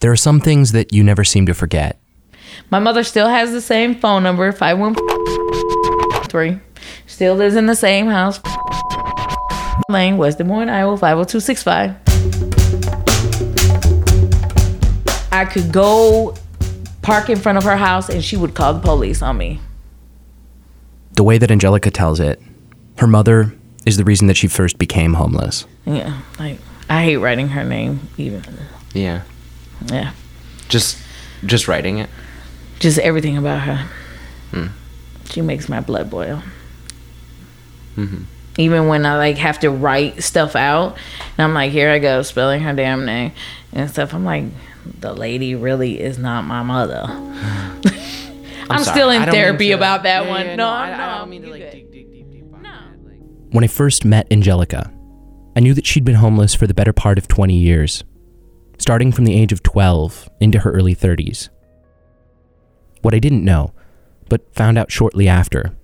There are some things that you never seem to forget. My mother still has the same phone number, 513. Still lives in the same house. Lane, West Des Moines, Iowa, 50265. I could go park in front of her house and she would call the police on me. The way that Angelica tells it, her mother is the reason that she first became homeless. Yeah, like I hate writing her name even. Yeah. Yeah, Just just writing it. just everything about her. Hmm. She makes my blood boil. Mm-hmm. Even when I like have to write stuff out, and I'm like, here I go spelling her damn name and stuff. I'm like, the lady really is not my mother. I'm, sorry. still in therapy to- about that Yeah, one. yeah, no, I, no, I don't mean to like good. dig deep, deep, deep on No. When I first met Angelica, I knew that she'd been homeless for the better part of 20 years, starting from the age of 12 into her early 30s. What I didn't know, but found out shortly after,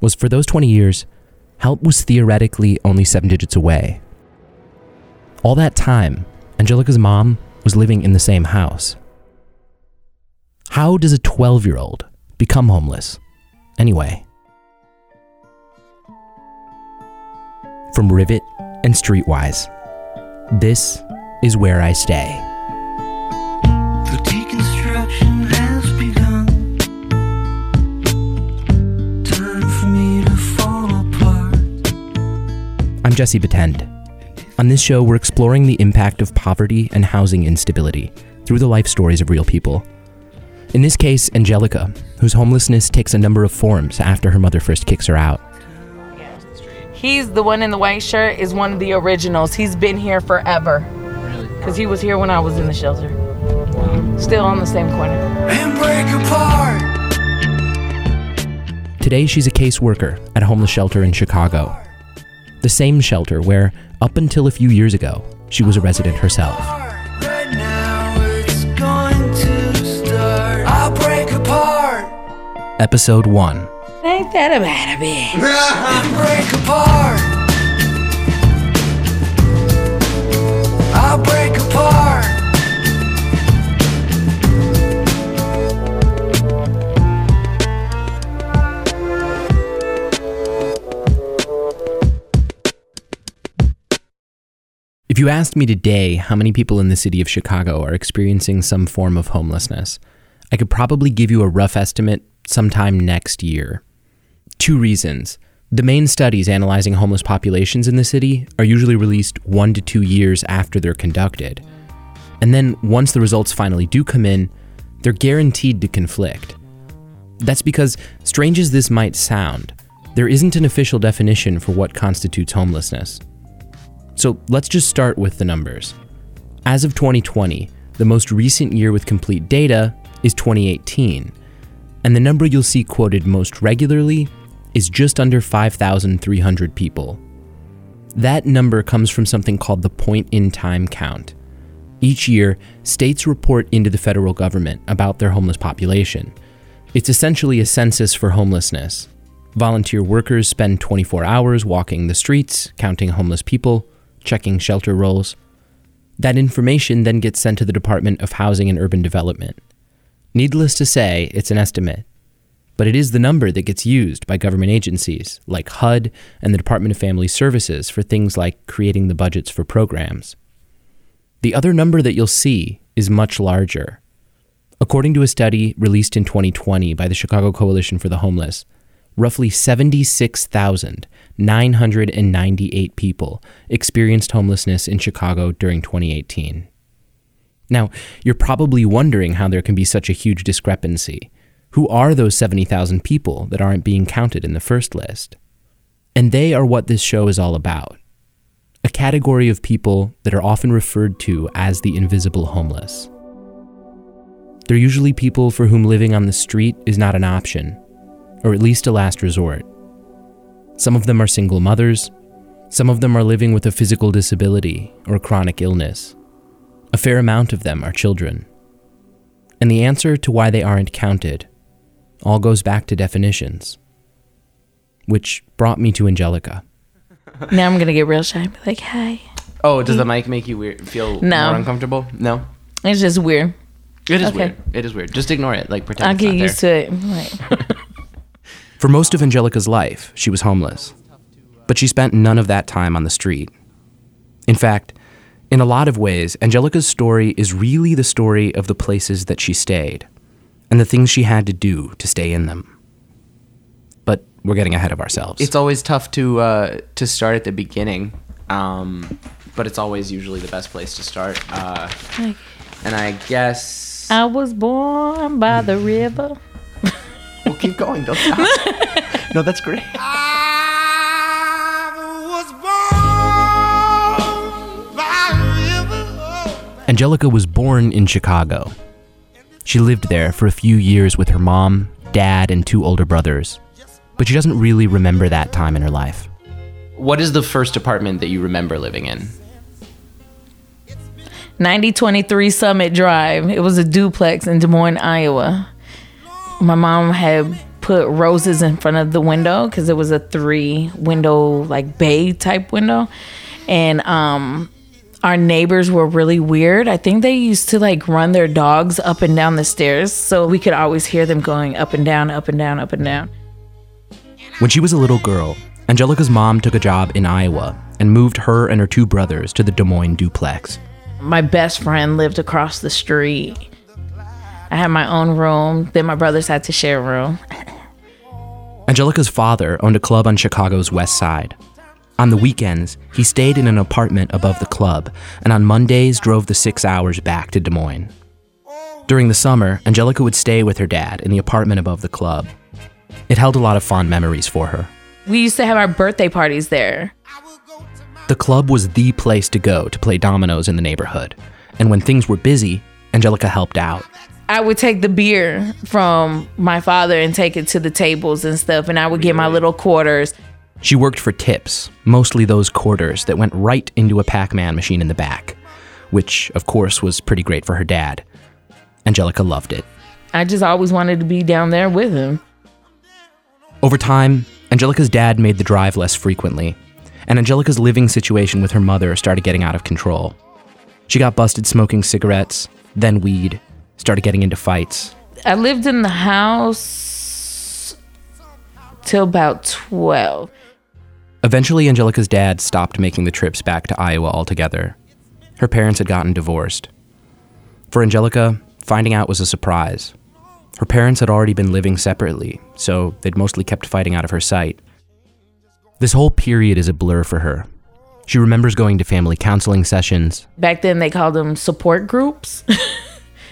was for those 20 years, help was theoretically only seven digits away. All that time, Angelica's mom was living in the same house. How does a 12 year old become homeless? Anyway. From Rivet and Streetwise, this is where I stay. The deconstruction has begun. Time for me to fall apart. I'm Jesse Batend. On this show, we're exploring the impact of poverty and housing instability through the life stories of real people. In this case, Angelica, whose homelessness takes a number of forms after her mother first kicks her out. He's the one in the white shirt. Is one of the originals. He's been here forever. Cause he was here when I was in the shelter. Still on the same corner. And break apart. Today, she's a caseworker at a homeless shelter in Chicago. The same shelter where, up until a few years ago, she was a resident herself. Right now it's going to start. I'll break apart. Episode 1 Ain't that about a bitch? And break apart. If you asked me today how many people in the city of Chicago are experiencing some form of homelessness, I could probably give you a rough estimate sometime next year. Two reasons. The main studies analyzing homeless populations in the city are usually released one to two years after they're conducted. And then once the results finally do come in, they're guaranteed to conflict. That's because, strange as this might sound, there isn't an official definition for what constitutes homelessness. So let's just start with the numbers. As of 2020, the most recent year with complete data is 2018, and the number you'll see quoted most regularly is just under 5,300 people. That number comes from something called the point in time count. Each year, states report into the federal government about their homeless population. It's essentially a census for homelessness. Volunteer workers spend 24 hours walking the streets, counting homeless people, checking shelter rolls. That information then gets sent to the Department of Housing and Urban Development. Needless to say, it's an estimate, but it is the number that gets used by government agencies like HUD and the Department of Family Services for things like creating the budgets for programs. The other number that you'll see is much larger. According to a study released in 2020 by the Chicago Coalition for the Homeless, roughly 76,998 people experienced homelessness in Chicago during 2018. Now, you're probably wondering how there can be such a huge discrepancy. Who are those 70,000 people that aren't being counted in the first list? And they are what this show is all about a category of people that are often referred to as the invisible homeless. They're usually people for whom living on the street is not an option, or at least a last resort. Some of them are single mothers, some of them are living with a physical disability or chronic illness. A fair amount of them are children. And the answer to why they aren't counted all goes back to definitions. Which brought me to Angelica. Now I'm gonna get real shy and be like, hi. oh, does the mic make you weird, feel No. more uncomfortable? No. It's just weird. It is Okay. weird. It is weird. Just ignore it. Like pretend. I it's get not used there. to it. Like, For most of Angelica's life, she was homeless. But she spent none of that time on the street. In fact, in a lot of ways, Angelica's story is really the story of the places that she stayed and the things she had to do to stay in them. But we're getting ahead of ourselves. It's always tough to uh, to start at the beginning, um, but it's always usually the best place to start. Uh, and I guess I was born by the river. We'll keep going. Don't stop. no, that's great. I was born by a river. Angelica was born in Chicago. She lived there for a few years with her mom, dad, and two older brothers. But she doesn't really remember that time in her life. What is the first apartment that you remember living in? 9023 Summit Drive. It was a duplex in Des Moines, Iowa. My mom had put roses in front of the window because it was a three window, like bay type window. And um, our neighbors were really weird. I think they used to like run their dogs up and down the stairs. So we could always hear them going up and down, up and down, up and down. When she was a little girl, Angelica's mom took a job in Iowa and moved her and her two brothers to the Des Moines duplex. my best friend lived across the street. I had my own room. Then my brothers had to share a room. Angelica's father owned a club on Chicago's west side. On the weekends, he stayed in an apartment above the club, and on Mondays drove the six hours back to Des Moines. During the summer, Angelica would stay with her dad in the apartment above the club. It held a lot of fond memories for her. We used to have our birthday parties there. The club was the place to go to play dominoes in the neighborhood, and when things were busy, Angelica helped out. I would take the beer from my father and take it to the tables and stuff, and I would get my little quarters. She worked for tips, mostly those quarters that went right into a Pac Man machine in the back, which, of course, was pretty great for her dad. Angelica loved it. I just always wanted to be down there with him. Over time, Angelica's dad made the drive less frequently, and Angelica's living situation with her mother started getting out of control. She got busted smoking cigarettes, then weed, started getting into fights. I lived in the house till about 12. Eventually, Angelica's dad stopped making the trips back to Iowa altogether. Her parents had gotten divorced. For Angelica, finding out was a surprise. Her parents had already been living separately, so they'd mostly kept fighting out of her sight. This whole period is a blur for her. She remembers going to family counseling sessions, Back then, they called them support groups.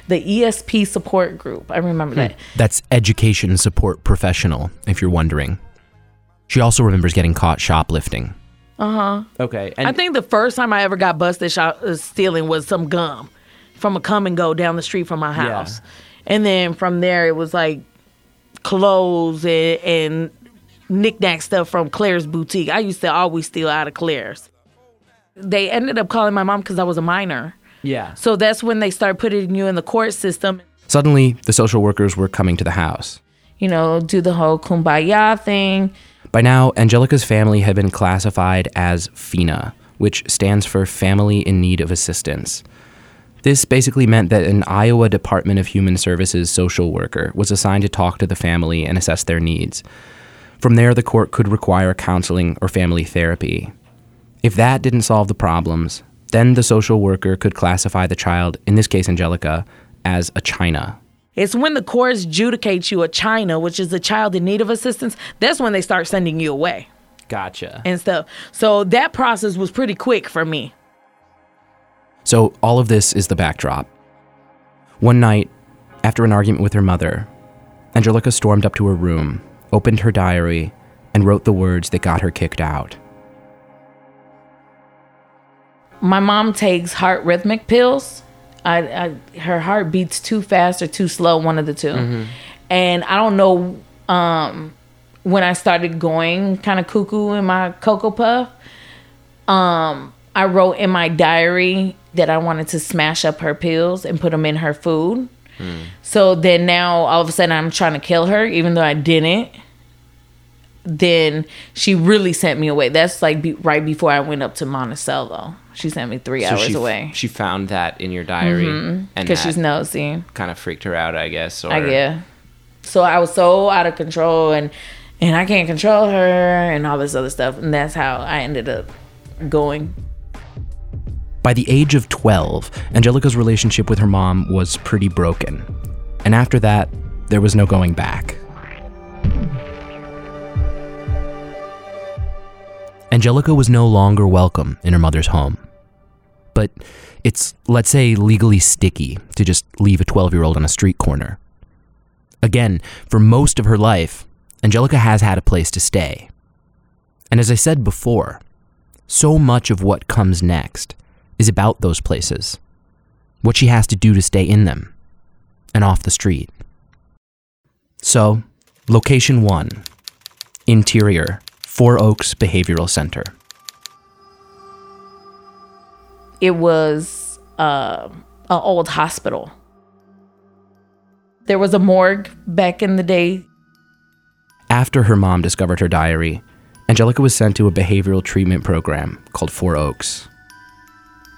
the ESP support group. I remember that. That's education support professional, if you're wondering. She also remembers getting caught shoplifting. Uh huh. Okay. And I think the first time I ever got busted shop, uh, stealing was some gum from a Kum & Go down the street from my house. And then from there, it was like clothes and, and knickknack stuff from Claire's boutique. I used to always steal out of Claire's. They ended up calling my mom because I was a minor. Yeah. So that's when they start putting you in the court system. Suddenly, the social workers were coming to the house. You know, do the whole kumbaya thing. By now, Angelica's family had been classified as FINA, which stands for Family in Need of Assistance. This basically meant that an Iowa Department of Human Services social worker was assigned to talk to the family and assess their needs. From there, the court could require counseling or family therapy. If that didn't solve the problems, then the social worker could classify the child, in this case Angelica, as a CINA. It's when the courts adjudicate you a CINA, which is a child in need of assistance, that's when they start sending you away. Gotcha. and stuff. So that process was pretty quick for me. So, all of this is the backdrop. One night, after an argument with her mother, Angelica stormed up to her room, opened her diary, and wrote the words that got her kicked out. My mom takes heart rhythmic pills. I, I her heart beats too fast or too slow, one of the 2 And I don't know um, when I started going kind of cuckoo in my cocoa puff. Um, I wrote in my diary that I wanted to smash up her pills and put them in her food. So then now all of a sudden I'm trying to kill her, even though I didn't. Then she really sent me away. That's like be, right before I went up to Monticello. She sent me three hours she, away She found that in your diary, mm-hmm. and because that she's nosy. kind of freaked her out, I guess. Or I yeah. So I was so out of control and and I can't control her and all this other stuff. And that's how I ended up going. By the age of 12, Angelica's relationship with her mom was pretty broken. And after that, there was no going back. Angelica was no longer welcome in her mother's home. But it's, let's say, legally sticky to just leave a 12 year old on a street corner. Again, for most of her life, Angelica has had a place to stay. And as I said before, so much of what comes next is about those places, what she has to do to stay in them, and off the street. So, location one interior, Four Oaks Behavioral Center. It was uh, an old hospital. There was a morgue back in the day. After her mom discovered her diary, Angelica was sent to a behavioral treatment program called Four Oaks.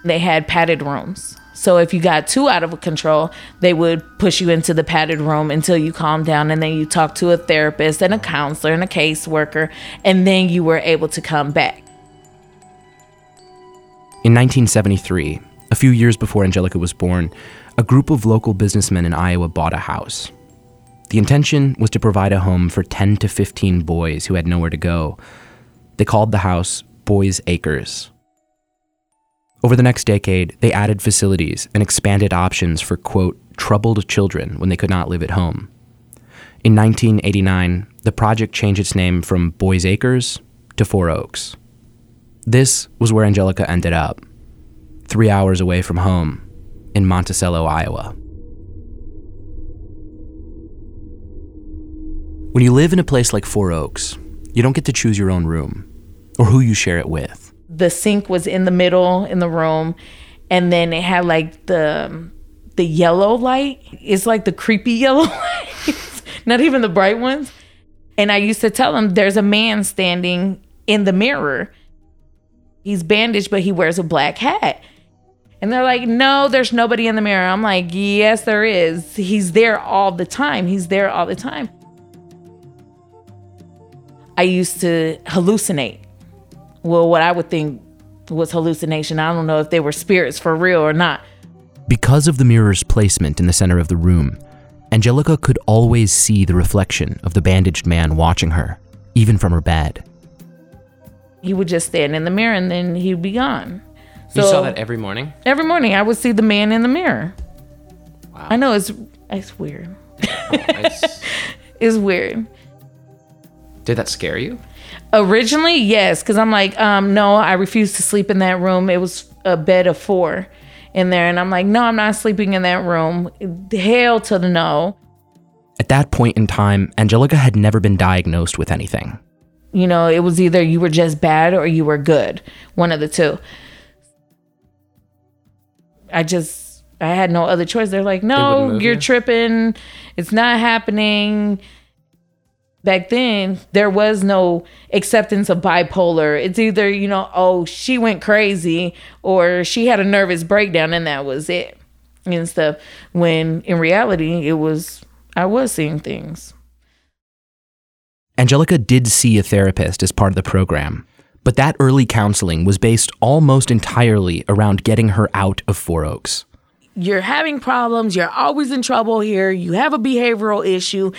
They had padded rooms. So if you got too out of control, they would push you into the padded room until you calmed down and then you talked to a therapist and a counselor and a caseworker and then you were able to come back. In 1973, a few years before Angelica was born, a group of local businessmen in Iowa bought a house. The intention was to provide a home for 10 to 15 boys who had nowhere to go. They called the house Boys Acres. Over the next decade, they added facilities and expanded options for, quote, troubled children when they could not live at home. In 1989, the project changed its name from Boys Acres to Four Oaks. This was where Angelica ended up, three hours away from home in Monticello, Iowa. When you live in a place like Four Oaks, you don't get to choose your own room or who you share it with. The sink was in the middle in the room and then it had like the the yellow light. It's like the creepy yellow lights, not even the bright ones. And I used to tell them there's a man standing in the mirror. He's bandaged, but he wears a black hat. And they're like, no, there's nobody in the mirror. I'm like, yes, there is. He's there all the time. He's there all the time. I used to hallucinate. Well, what I would think was hallucination. I don't know if they were spirits for real or not. Because of the mirror's placement in the center of the room, Angelica could always see the reflection of the bandaged man watching her, even from her bed. He would just stand in the mirror and then he'd be gone. you saw that every morning. every morning I would see the man in the mirror. Wow. I know it's it's weird. It's- It's weird. Did that scare you? Originally, yes, because I'm like, um, no, I refuse to sleep in that room. It was a bed of four in there, and I'm like, no, I'm not sleeping in that room. Hell to the no. At that point in time, Angelica had never been diagnosed with anything. You know, it was either you were just bad or you were good, one of the two. I just, I had no other choice. They're like, no, wouldn't you're you? tripping. It's not happening. Back then, there was no acceptance of bipolar. It's either, you know, oh, she went crazy or she had a nervous breakdown and that was it and stuff. When in reality, it was, I was seeing things. Angelica did see a therapist as part of the program, but that early counseling was based almost entirely around getting her out of Four Oaks. you're having problems, you're always in trouble here, you have a behavioral issue.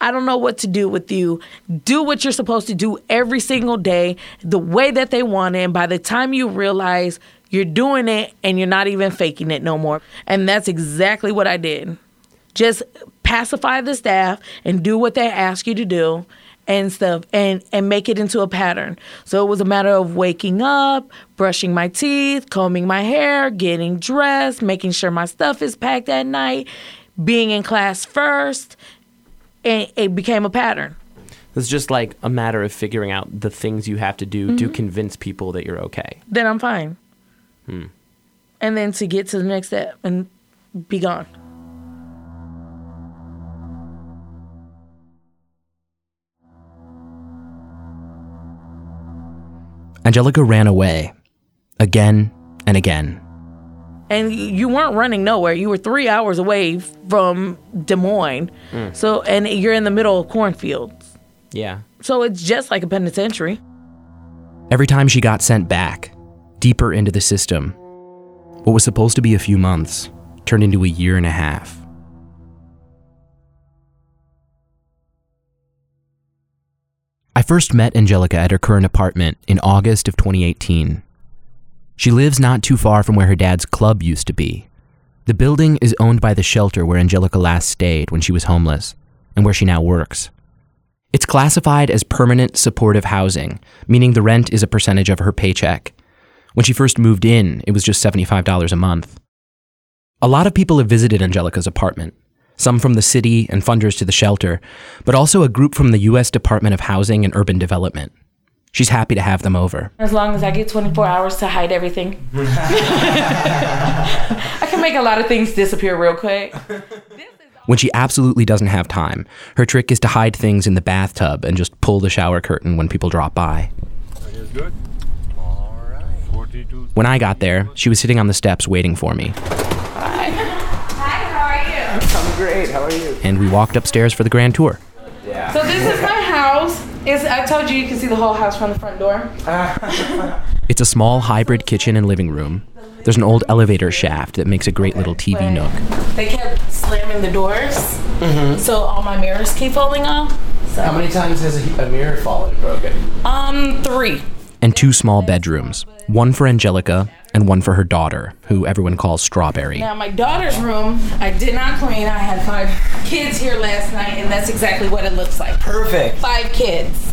I don't know what to do with you. Do what you're supposed to do every single day, the way that they want it. And by the time you realize you're doing it and you're not even faking it no more. And that's exactly what I did. Just pacify the staff and do what they ask you to do and stuff and and make it into a pattern. So it was a matter of waking up, brushing my teeth, combing my hair, getting dressed, making sure my stuff is packed at night, being in class first, and it became a pattern. It's just like a matter of figuring out the things you have to do Mm-hmm. to convince people that you're okay. Then I'm fine. And then to get to the next step and be gone. Angelica ran away again and again. And you weren't running nowhere. You were three hours away from Des Moines. Mm. So, and you're in the middle of cornfields. Yeah. So it's just like a penitentiary. Every time she got sent back, deeper into the system, what was supposed to be a few months turned into a year and a half. I first met Angelica at her current apartment in August of 2018. She lives not too far from where her dad's club used to be. The building is owned by the shelter where Angelica last stayed when she was homeless and where she now works. It's classified as permanent supportive housing, meaning the rent is a percentage of her paycheck. When she first moved in, it was just $75 a month. A lot of people have visited Angelica's apartment, some from the city and funders to the shelter, but also a group from the U.S. Department of Housing and Urban Development. She's happy to have them over. As long as I get 24 hours to hide everything. I can make a lot of things disappear real quick. When she absolutely doesn't have time, her trick is to hide things in the bathtub and just pull the shower curtain when people drop by. good. All right. When I got there, she was sitting on the steps waiting for me, Hi, Hi, how are you? I'm great. How are you? and we walked upstairs for the grand tour. Yeah. So this is my house. It's, I told you you can see the whole house from the front door. It's a small hybrid kitchen and living room. There's an old elevator shaft that makes a great little TV nook. They kept slamming the doors, so all my mirrors keep falling off. So, How many times has a, a mirror fallen and broken? um, three. And two small bedrooms one for Angelica and one for her daughter, who everyone calls Strawberry. Now my daughter's room, I did not clean. I had five kids here last night, and that's exactly what it looks like. Perfect. Five kids.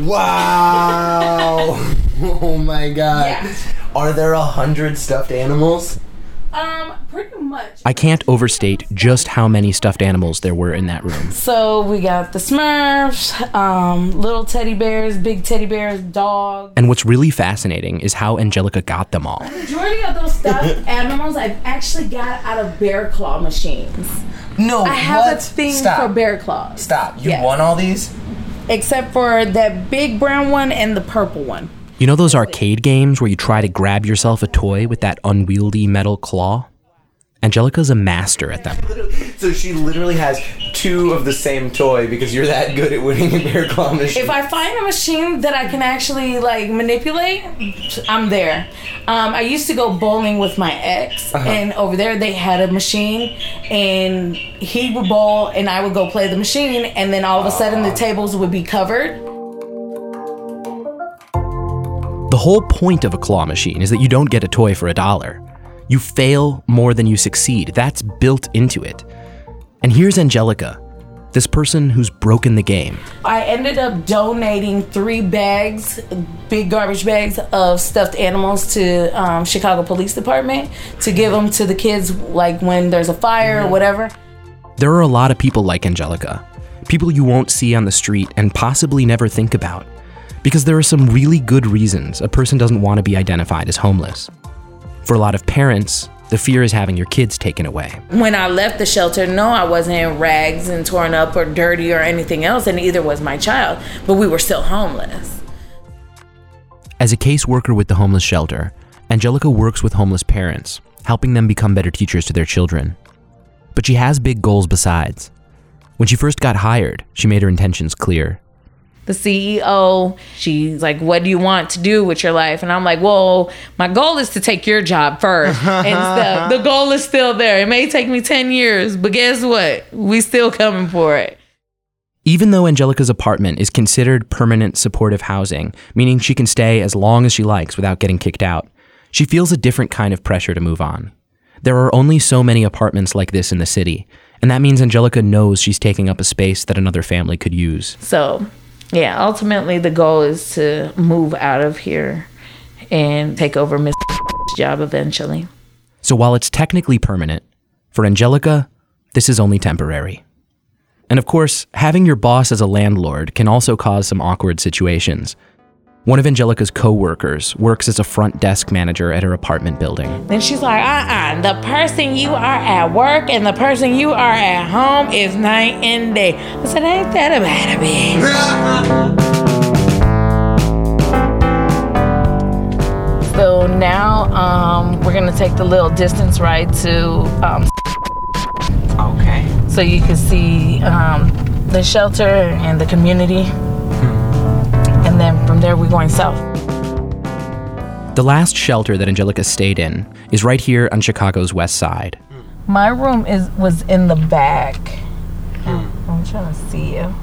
Wow. oh my god. Yeah. Are there a hundred stuffed animals? Um, pretty much. I can't overstate just how many stuffed animals there were in that room. So we got the Smurfs, um, little teddy bears, big teddy bears, dogs. And what's really fascinating is how Angelica got them all. The majority of those stuffed animals I've actually got out of bear claw machines. No. I have what? a thing Stop. for bear claws. Stop. You Yes. won all these? Except for that big brown one and the purple one. You know those arcade games where you try to grab yourself a toy with that unwieldy metal claw? Angelica's a master at them. So she literally has two of the same toy because you're that good at winning a bear claw machine. If I find a machine that I can actually like manipulate, I'm there. Um, I used to go bowling with my ex, and over there they had a machine, and he would bowl, and I would go play the machine, and then all of a sudden the tables would be covered. The whole point of a claw machine is that you don't get a toy for a dollar. You fail more than you succeed. That's built into it. And here's Angelica, this person who's broken the game. I ended up donating three bags, big garbage bags of stuffed animals to um, Chicago Police Department to give them to the kids, like when there's a fire or whatever. There are a lot of people like Angelica, people you won't see on the street and possibly never think about. Because there are some really good reasons a person doesn't want to be identified as homeless. For a lot of parents, the fear is having your kids taken away. when I left the shelter, no, I wasn't in rags and torn up or dirty or anything else, and either was my child, but we were still homeless. As a caseworker with the homeless shelter, Angelica works with homeless parents, helping them become better teachers to their children. But she has big goals besides. When she first got hired, she made her intentions clear. The CEO, she's like, What do you want to do with your life? And I'm like, Well, my goal is to take your job first. and stuff. The goal is still there. It may take me 10 years, but guess what? We still coming for it. Even though Angelica's apartment is considered permanent supportive housing, meaning she can stay as long as she likes without getting kicked out, she feels a different kind of pressure to move on. There are only so many apartments like this in the city, and that means Angelica knows she's taking up a space that another family could use. So, yeah, ultimately the goal is to move out of here and take over Miss job eventually. So while it's technically permanent, for Angelica, this is only temporary. And of course, having your boss as a landlord can also cause some awkward situations. One of Angelica's coworkers works as a front desk manager at her apartment building. Then she's like, uh-uh, the person you are at work and the person you are at home is night and day. I said, ain't that about a bitch? So now um, we're gonna take the little distance ride to um, Okay. so you can see um, the shelter and the community. And then from there, we're going south. The last shelter that Angelica stayed in is right here on Chicago's west side. My room is was in the back. Hmm. I'm trying to see you.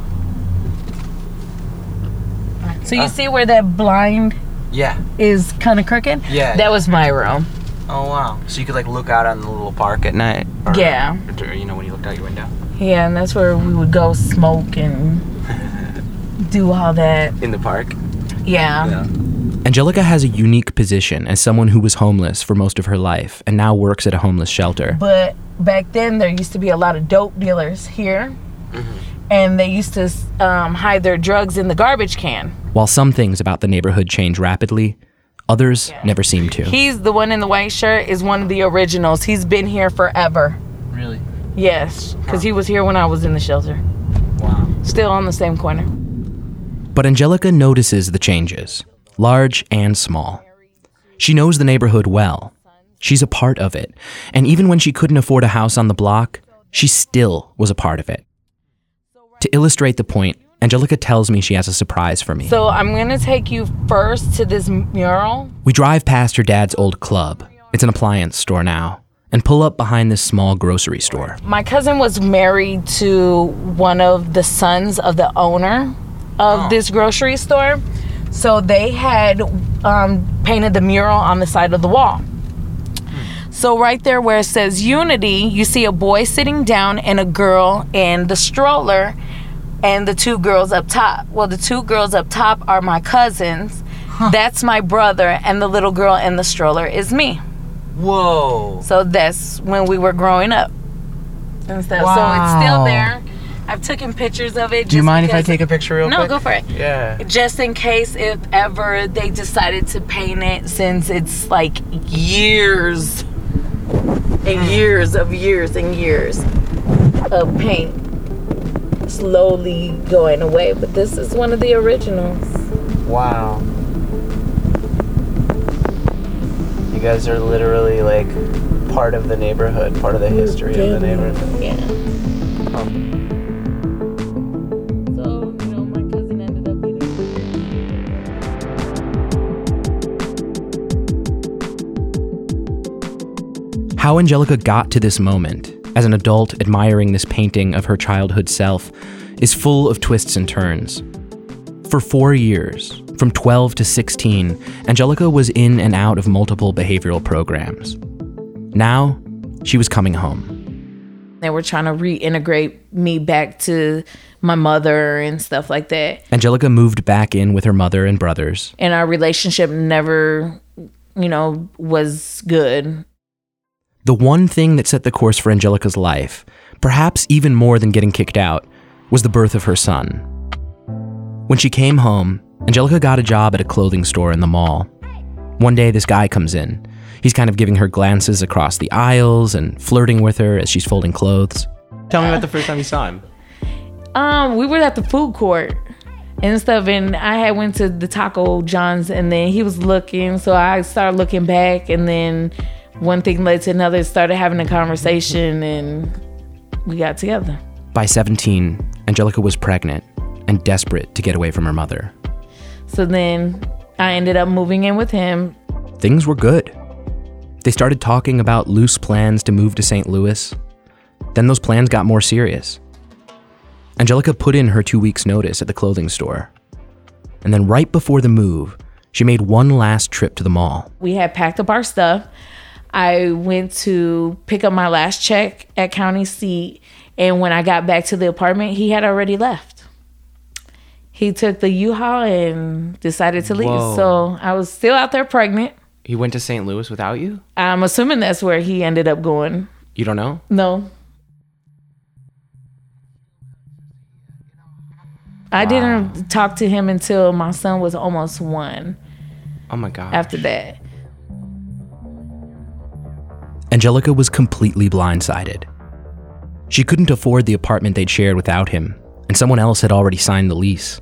So you uh. see where that blind Yeah. is kind of crooked? Yeah. That was my room. Oh wow. So you could like look out on the little park at night. Or, Yeah. or, you know when you looked out your window. Yeah, and that's where we would go smoke and do all that. In the park. Yeah. Angelica has a unique position as someone who was homeless for most of her life and now works at a homeless shelter. But back then, there used to be a lot of dope dealers here. And they used to um, hide their drugs in the garbage can. While some things about the neighborhood change rapidly, others never seem to. He's the one in the white shirt, is one of the originals. He's been here forever. Really? Yes, because he was here when I was in the shelter. Wow. Still on the same corner. But Angelica notices the changes, large and small. She knows the neighborhood well. She's a part of it. And even when she couldn't afford a house on the block, she still was a part of it. To illustrate the point, Angelica tells me she has a surprise for me. So I'm going to take you first to this mural. We drive past her dad's old club. It's an appliance store now. And pull up behind this small grocery store. My cousin was married to one of the sons of the owner of this grocery store. So they had um, painted the mural on the side of the wall. So right there where it says unity, you see a boy sitting down and a girl in the stroller and the two girls up top. Well, the two girls up top are my cousins. That's my brother and the little girl in the stroller is me. Whoa. So that's when we were growing up and stuff. So it's still there. I've taken pictures of it. Do you mind if I take a picture real No, quick? No, go for it. Yeah. Just in case if ever they decided to paint it, since it's like years and mm. years of years and years of paint slowly going away. But this is one of the originals. Wow. You guys are literally like part of the neighborhood, part of the history of the neighborhood. Yeah. So, How Angelica got to this moment, as an adult admiring this painting of her childhood self, is full of twists and turns. For four years, from 12 to 16, Angelica was in and out of multiple behavioral programs. Now, she was coming home. They were trying to reintegrate me back to my mother and stuff like that. Angelica moved back in with her mother and brothers. And our relationship never, you know, was good. The one thing that set the course for Angelica's life, perhaps even more than getting kicked out, was the birth of her son. When she came home, Angelica got a job at a clothing store in the mall. One day, this guy comes in. He's kind of giving her glances across the aisles and flirting with her as she's folding clothes. Tell me about the first time you saw him. Um, we were at the food court and stuff, and I had went to the Taco John's, and then he was looking, so I started looking back, and then one thing led to another. Started having a conversation, and we got together. By 17, Angelica was pregnant and desperate to get away from her mother. So then I ended up moving in with him. Things were good. They started talking about loose plans to move to St. Louis. Then those plans got more serious. Angelica put in her two weeks' notice at the clothing store. And then, right before the move, she made one last trip to the mall. We had packed up our stuff. I went to pick up my last check at County Seat, and when I got back to the apartment, he had already left. He took the U-Haul and decided to leave. Whoa. So I was still out there pregnant. He went to St. Louis without you? I'm assuming that's where he ended up going. You don't know? No. I didn't talk to him until my son was almost one Oh my god. after that. Angelica was completely blindsided. She couldn't afford the apartment they'd shared without him, and someone else had already signed the lease.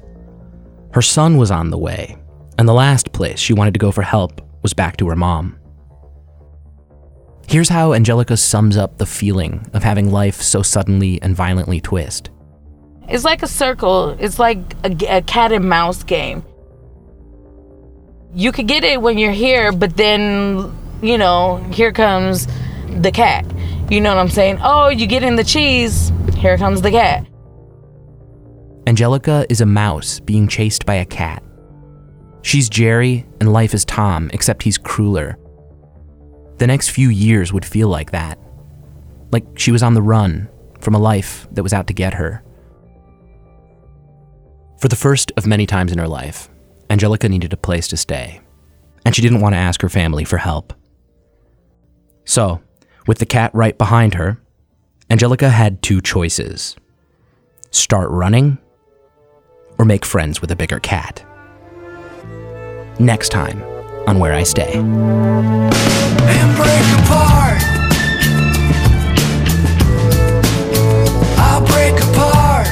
Her son was on the way, and the last place she wanted to go for help was back to her mom. Here's how Angelica sums up the feeling of having life so suddenly and violently twist. It's like a circle. It's like a cat and mouse game. You could get it when you're here, but then, you know, here comes the cat. You know what I'm saying? Oh, you get in the cheese, here comes the cat. Angelica is a mouse being chased by a cat. She's Jerry, and life is Tom, except he's crueler. The next few years would feel like that. Like she was on the run from a life that was out to get her. For the first of many times in her life, Angelica needed a place to stay, and she didn't want to ask her family for help. So, with the cat right behind her, Angelica had two choices start running or make friends with a bigger cat. Next time on Where I Stay. and break apart. I'll break apart.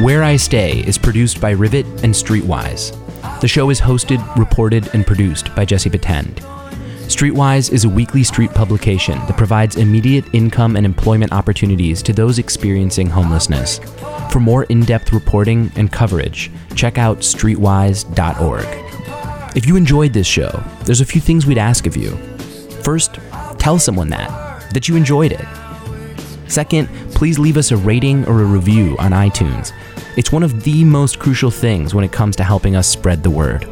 Where I Stay is produced by Rivet and Streetwise. The show is hosted, reported, and produced by Jesse Batend. Streetwise is a weekly street publication that provides immediate income and employment opportunities to those experiencing homelessness. For more in depth reporting and coverage, check out streetwise.org. If you enjoyed this show, there's a few things we'd ask of you. First, tell someone that, that you enjoyed it. Second, please leave us a rating or a review on iTunes. It's one of the most crucial things when it comes to helping us spread the word.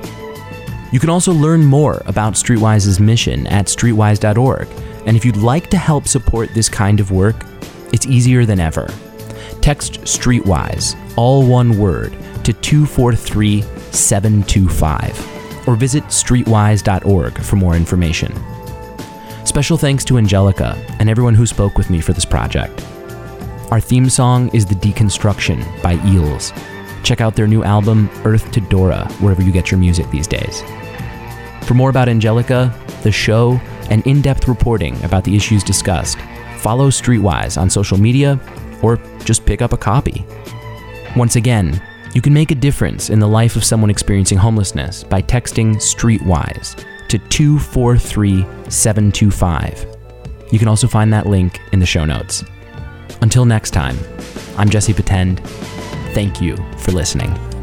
You can also learn more about Streetwise's mission at streetwise.org. And if you'd like to help support this kind of work, it's easier than ever. Text Streetwise, all one word, to 243 725 or visit streetwise.org for more information. Special thanks to Angelica and everyone who spoke with me for this project. Our theme song is The Deconstruction by Eels. Check out their new album, Earth to Dora, wherever you get your music these days. For more about Angelica, the show, and in depth reporting about the issues discussed, follow Streetwise on social media or just pick up a copy. Once again, you can make a difference in the life of someone experiencing homelessness by texting Streetwise to 243 725. You can also find that link in the show notes. Until next time, I'm Jesse Patend. Thank you for listening.